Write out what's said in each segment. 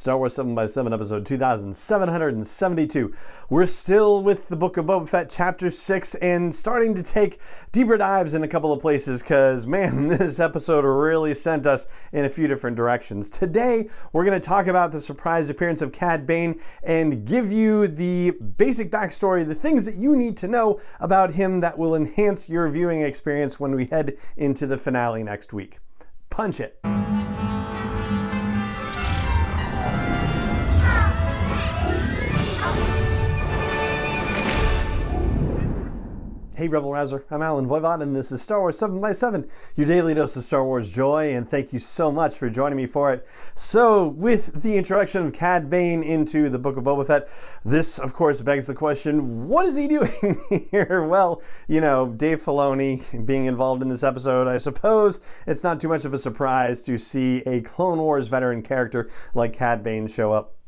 Star Wars 7x7, episode 2772. We're still with the Book of Boba Fett, chapter 6, and starting to take deeper dives in a couple of places because, man, this episode really sent us in a few different directions. Today, we're going to talk about the surprise appearance of Cad Bane and give you the basic backstory, the things that you need to know about him that will enhance your viewing experience when we head into the finale next week. Punch it. Hey, Rebel Rouser, I'm Allen Voivod, and this is Star Wars 7 by 7 your daily dose of Star Wars joy, and thank you so much for joining me for it. So, with the introduction of Cad Bane into the Book of Boba Fett, this, of course, begs the question what is he doing here? Well, you know, Dave Filoni being involved in this episode, I suppose it's not too much of a surprise to see a Clone Wars veteran character like Cad Bane show up.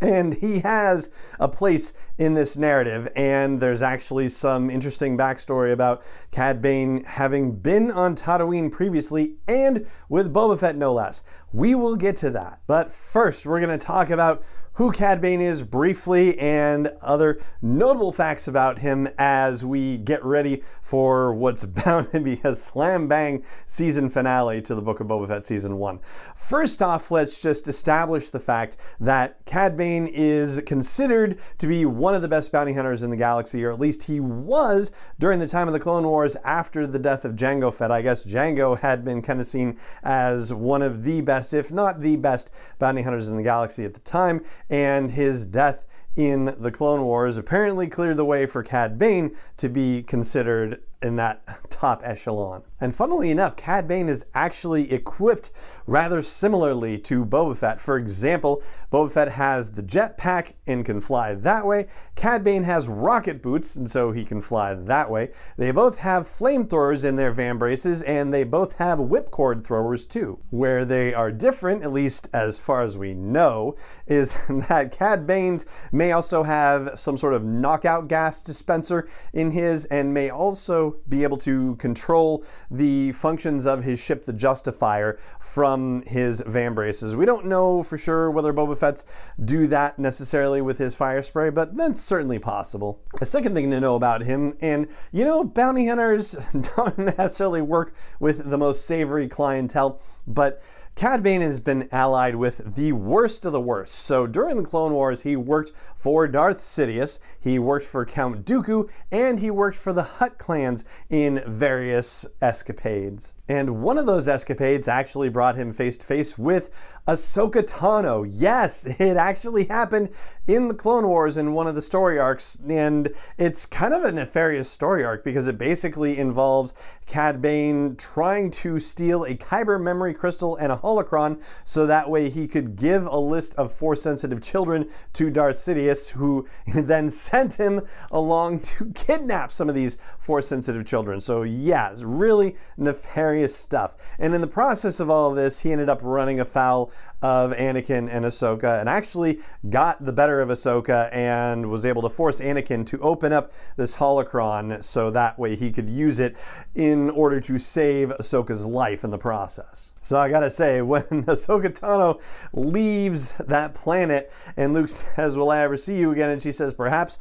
And he has a place in this narrative, and there's actually some interesting backstory about Cad Bane having been on Tatooine previously and with Boba Fett, no less. We will get to that. But first, we're going to talk about who Cad Bane is briefly and other notable facts about him as we get ready for what's bound to be a slam bang season finale to the Book of Boba Fett season one. First off, let's just establish the fact that Cad Bane is considered to be one of the best bounty hunters in the galaxy, or at least he was during the time of the Clone Wars after the death of Jango Fett. I guess Jango had been kind of seen as one of the best, if not the best, bounty hunters in the galaxy at the time and his death in the Clone Wars apparently cleared the way for Cad Bane to be considered in that top echelon. And funnily enough, Cad Bane is actually equipped rather similarly to Boba Fett. For example, Boba Fett has the jetpack and can fly that way. Cad Bane has rocket boots, and so he can fly that way. They both have flamethrowers in their vambraces, and they both have whipcord throwers too. Where they are different, at least as far as we know, is that Cad Bane's may also have some sort of knockout gas dispenser in his, and may also be able to control the functions of his ship, the Justifier, from his vambraces. We don't know for sure whether Boba Fett's do that necessarily with his fire spray, but that's certainly possible. A second thing to know about him, and you know, bounty hunters don't necessarily work with the most savory clientele, but Cad Bane has been allied with the worst of the worst. So during the Clone Wars, he worked for Darth Sidious, he worked for Count Dooku, and he worked for the Hutt clans in various escapades. And one of those escapades actually brought him face to face with Ahsoka Tano. Yes, it actually happened in the Clone Wars in one of the story arcs, and it's kind of a nefarious story arc because it basically involves Cad Bane trying to steal a Kyber memory crystal and a holocron so that way he could give a list of force sensitive children to Darth Sidious, who then sent him along to kidnap some of these force sensitive children. So, it's really nefarious stuff. And in the process of all of this, he ended up running afoul of Anakin and Ahsoka and actually got the better of Ahsoka and was able to force Anakin to open up this holocron so that way he could use it in order to save Ahsoka's life in the process. So I gotta say, when Ahsoka Tano leaves that planet and Luke says, Will I ever see you again? And she says, Perhaps,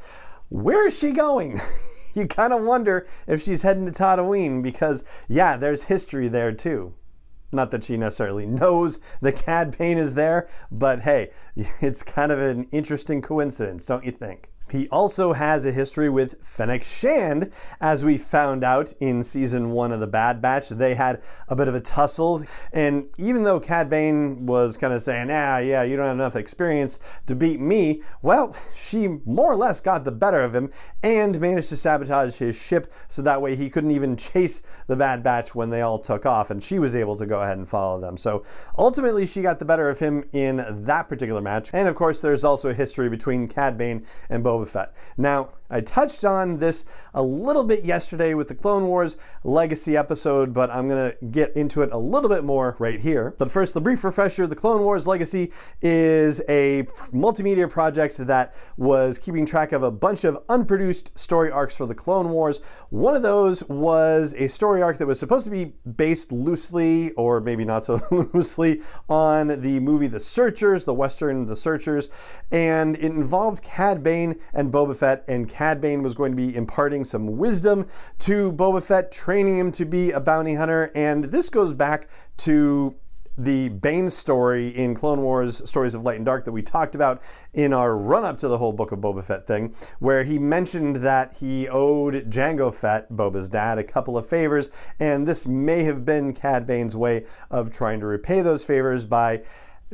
where is she going? you kind of wonder if she's heading to Tatooine because, yeah, there's history there too. Not that she necessarily knows the Cad Bane is there, but hey, it's kind of an interesting coincidence, don't you think? He also has a history with Fennec Shand, as we found out in season one of The Bad Batch. They had a bit of a tussle, and even though Cad Bane was kind of saying, ah, yeah, you don't have enough experience to beat me, well, she more or less got the better of him and managed to sabotage his ship so that way he couldn't even chase The Bad Batch when they all took off, and she was able to go ahead and follow them. So ultimately, she got the better of him in that particular match. And of course, there's also a history between Cad Bane and Boba Boba Fett. Now, I touched on this a little bit yesterday with the Clone Wars Legacy episode, but I'm going to get into it a little bit more right here. But first, the brief refresher the Clone Wars Legacy is a multimedia project that was keeping track of a bunch of unproduced story arcs for the Clone Wars. One of those was a story arc that was supposed to be based loosely, or maybe not so loosely, on the movie The Searchers, the Western The Searchers, and it involved Cad Bane and Boba Fett, and Cad Bane was going to be imparting some wisdom to Boba Fett, training him to be a bounty hunter, and this goes back to the Bane story in Clone Wars Stories of Light and Dark that we talked about in our run up to the whole Book of Boba Fett thing, where he mentioned that he owed Jango Fett, Boba's dad, a couple of favors, and this may have been Cad Bane's way of trying to repay those favors by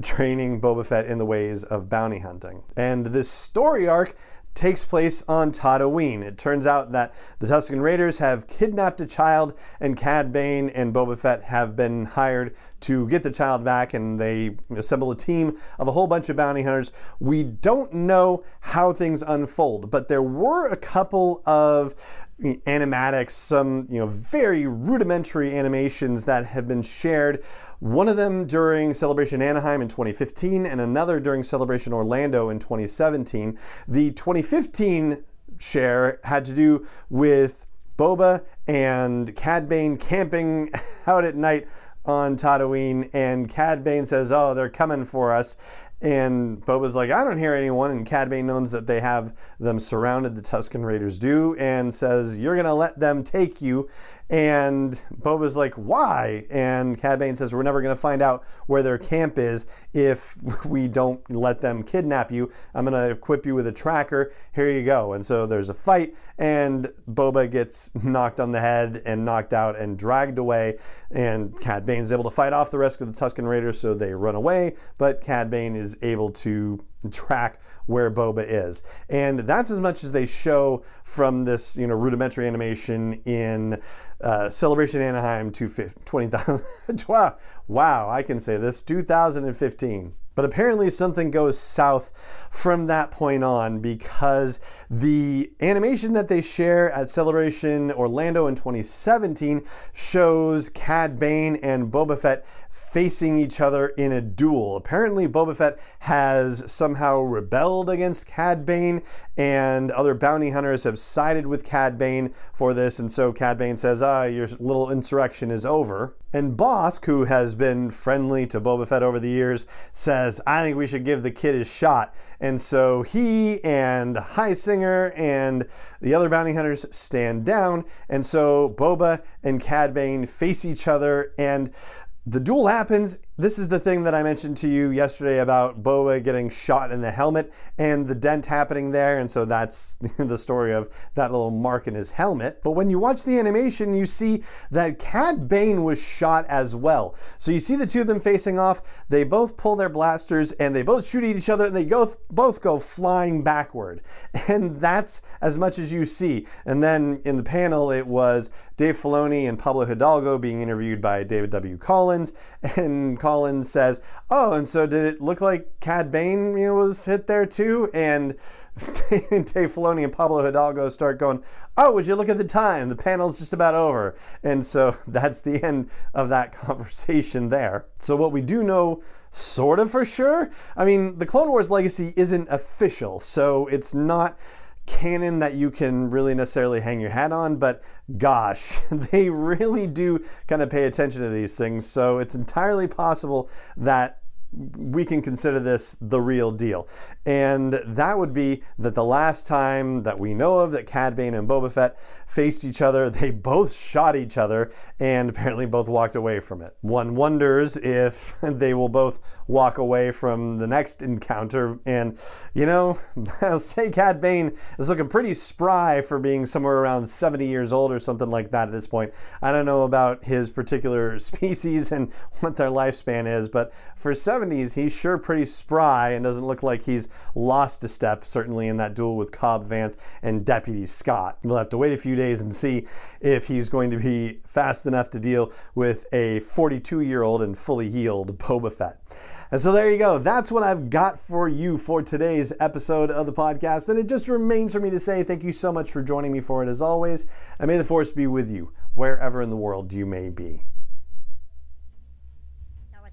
training Boba Fett in the ways of bounty hunting. And this story arc takes place on Tatooine. It turns out that the Tusken Raiders have kidnapped a child, and Cad Bane and Boba Fett have been hired to get the child back, and they assemble a team of a whole bunch of bounty hunters. We don't know how things unfold, but there were a couple of animatics, some you know very rudimentary animations that have been shared. One of them during Celebration Anaheim in 2015, and another during Celebration Orlando in 2017. The 2015 share had to do with Boba and Cad Bane camping out at night on Tatooine, and Cad Bane says, "Oh, they're coming for us." And Boba's like, I don't hear anyone. And Cad Bane knows that they have them surrounded, the Tusken Raiders do, and says, You're going to let them take you. And Boba's like, why? And Cad Bane says, we're never going to find out where their camp is if we don't let them kidnap you. I'm going to equip you with a tracker. Here you go. And so there's a fight, and Boba gets knocked on the head and knocked out and dragged away. And Cad Bane is able to fight off the rest of the Tusken Raiders, so they run away. But Cad Bane is able to track where Boba is. And that's as much as they show from this, you know, rudimentary animation in uh, Celebration Anaheim 20,000. wow, wow, I can say this 2015. But apparently, something goes south from that point on because the animation that they share at Celebration Orlando in 2017 shows Cad Bane and Boba Fett facing each other in a duel. Apparently, Boba Fett has somehow rebelled against Cad Bane, and other bounty hunters have sided with Cad Bane for this. And so Cad Bane says, Ah, your little insurrection is over. And Bossk, who has been friendly to Boba Fett over the years, says, I think we should give the kid his shot. And so he and Highsinger and the other bounty hunters stand down. And so Boba and Cad Bane face each other. And the duel happens. This is the thing that I mentioned to you yesterday about Boba getting shot in the helmet and the dent happening there. And so that's the story of that little mark in his helmet. But when you watch the animation, you see that Cad Bane was shot as well. So you see the two of them facing off. They both pull their blasters and they both shoot at each other and they go, both go flying backward. And that's as much as you see. And then in the panel, it was Dave Filoni and Pablo Hidalgo being interviewed by David W. Collins, and Collins says, "Oh, and so did it look like Cad Bane you know, was hit there too?" And Dave Filoni and Pablo Hidalgo start going, "Oh, would you look at the time? The panel's just about over." And so that's the end of that conversation there. So what we do know sort of for sure, I mean, the Clone Wars legacy isn't official, so it's not canon that you can really necessarily hang your hat on, but gosh, they really do kind of pay attention to these things. So it's entirely possible that we can consider this the real deal. And that would be that the last time that we know of that Cad Bane and Boba Fett faced each other, they both shot each other and apparently both walked away from it. One wonders if they will both walk away from the next encounter. And, you know, I'll say Cad Bane is looking pretty spry for being somewhere around 70 years old or something like that at this point. I don't know about his particular species and what their lifespan is, but for 70s, he's sure pretty spry and doesn't look like he's lost a step, certainly in that duel with Cobb Vanth and Deputy Scott. We'll have to wait a few days and see if he's going to be fast enough to deal with a 42 year old and fully healed Boba Fett. And so there you go. That's what I've got for you for today's episode of the podcast. And it just remains for me to say thank you so much for joining me for it as always. And may the force be with you wherever in the world you may be.